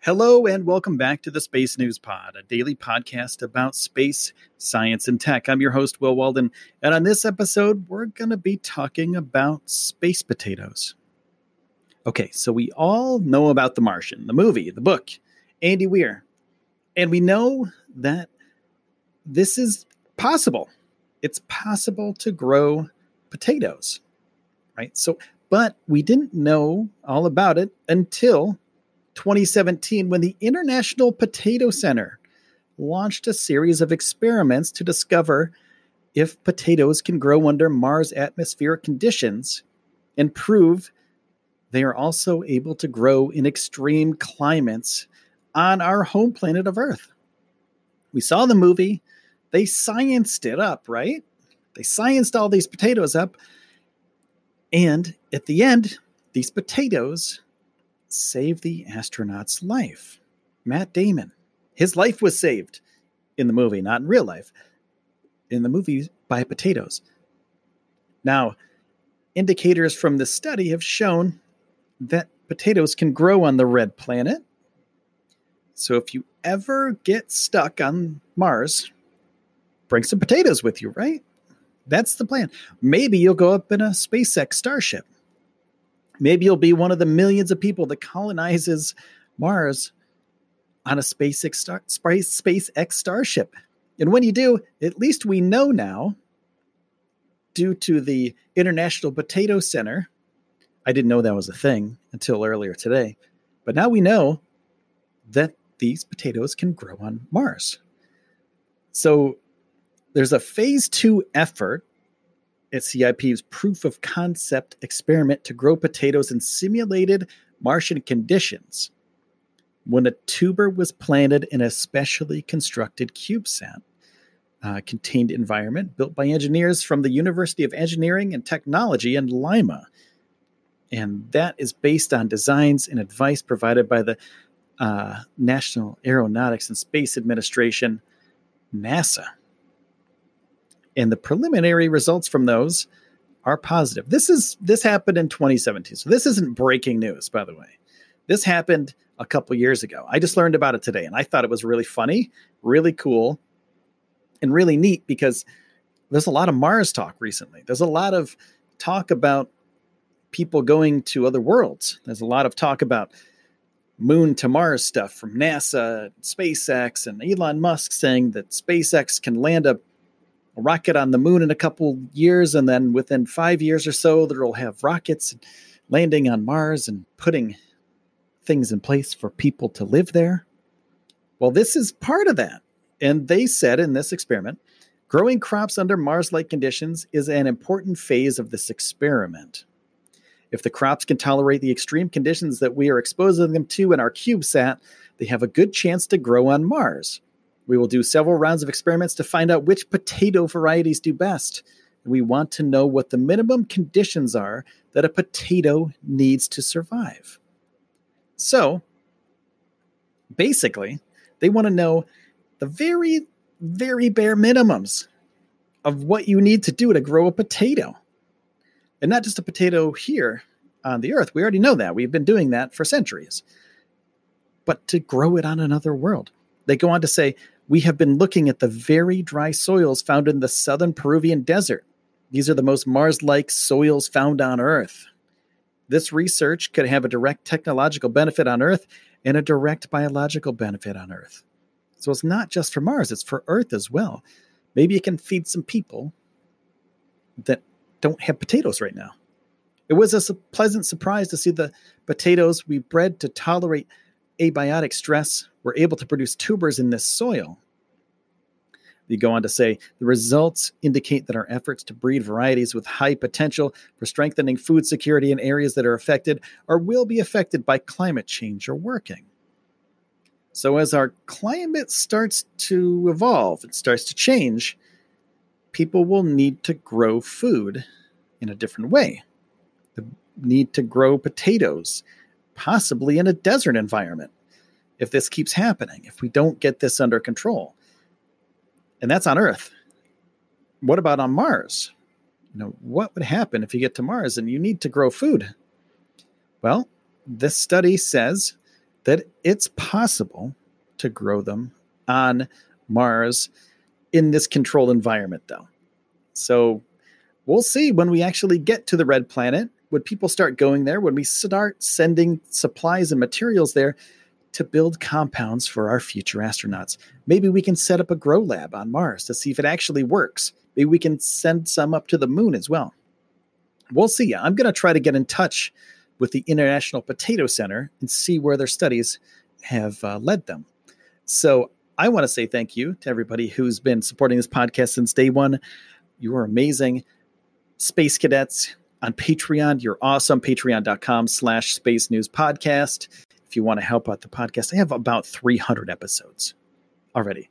Hello, and welcome back to the Space News Pod, a daily podcast about space, science, and tech. I'm your host, Will Walden, and on this episode, we're going to be talking about space potatoes. Okay, so we all know about The Martian, the movie, the book, Andy Weir, and we know that this is possible. It's possible to grow potatoes, right? So, but we didn't know all about it until 2017 when the International Potato Center launched a series of experiments to discover if potatoes can grow under Mars atmospheric conditions and prove they are also able to grow in extreme climates on our home planet of Earth. We saw the movie, they scienced it up, right? They scienced all these potatoes up. And at the end, these potatoes saved the astronaut's life. Matt Damon. His life was saved in the movie, not in real life. In the movie, by potatoes. Now, indicators from the study have shown that potatoes can grow on the red planet. So if you ever get stuck on Mars, bring some potatoes with you, right? That's the plan. Maybe you'll go up in a SpaceX Starship. Maybe you'll be one of the millions of people that colonizes Mars on a SpaceX, star, SpaceX Starship. And when you do, at least we know now, due to the International Potato Center, I didn't know that was a thing until earlier today, but now we know that these potatoes can grow on Mars. So there's a phase two effort at CIP's proof of concept experiment to grow potatoes in simulated Martian conditions when a tuber was planted in a specially constructed CubeSat uh, contained environment built by engineers from the University of Engineering and Technology in Lima. And that is based on designs and advice provided by the uh, National Aeronautics and Space Administration, NASA and the preliminary results from those are positive. This is this happened in 2017. So this isn't breaking news, by the way. This happened a couple years ago. I just learned about it today and I thought it was really funny, really cool, and really neat because there's a lot of Mars talk recently. There's a lot of talk about people going to other worlds. There's a lot of talk about moon to Mars stuff from NASA, SpaceX, and Elon Musk saying that SpaceX can land a a rocket on the moon in a couple years, and then within five years or so, they'll have rockets landing on Mars and putting things in place for people to live there. Well, this is part of that. And they said in this experiment growing crops under Mars like conditions is an important phase of this experiment. If the crops can tolerate the extreme conditions that we are exposing them to in our CubeSat, they have a good chance to grow on Mars. We will do several rounds of experiments to find out which potato varieties do best. We want to know what the minimum conditions are that a potato needs to survive. So, basically, they want to know the very, very bare minimums of what you need to do to grow a potato. And not just a potato here on the earth. We already know that. We've been doing that for centuries. But to grow it on another world. They go on to say we have been looking at the very dry soils found in the southern Peruvian desert. These are the most Mars like soils found on Earth. This research could have a direct technological benefit on Earth and a direct biological benefit on Earth. So it's not just for Mars, it's for Earth as well. Maybe it can feed some people that don't have potatoes right now. It was a pleasant surprise to see the potatoes we bred to tolerate abiotic stress were able to produce tubers in this soil. They go on to say the results indicate that our efforts to breed varieties with high potential for strengthening food security in areas that are affected or will be affected by climate change are working. So, as our climate starts to evolve, it starts to change, people will need to grow food in a different way. They need to grow potatoes, possibly in a desert environment, if this keeps happening, if we don't get this under control and that's on Earth. What about on Mars? You know, what would happen if you get to Mars and you need to grow food? Well, this study says that it's possible to grow them on Mars in this controlled environment, though. So we'll see when we actually get to the red planet. Would people start going there, when we start sending supplies and materials there, to build compounds for our future astronauts. Maybe we can set up a grow lab on Mars to see if it actually works. Maybe we can send some up to the moon as well. We'll see. I'm going to try to get in touch with the International Potato Center and see where their studies have uh, led them. So I want to say thank you to everybody who's been supporting this podcast since day one. You are amazing. Space Cadets on Patreon, you're awesome. Patreon.com slash Space News Podcast if you want to help out the podcast. I have about 300 episodes already.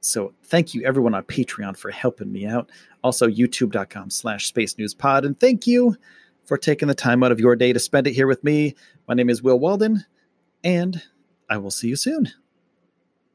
So thank you everyone on Patreon for helping me out. Also youtube.com slash space news pod. And thank you for taking the time out of your day to spend it here with me. My name is Will Walden, and I will see you soon.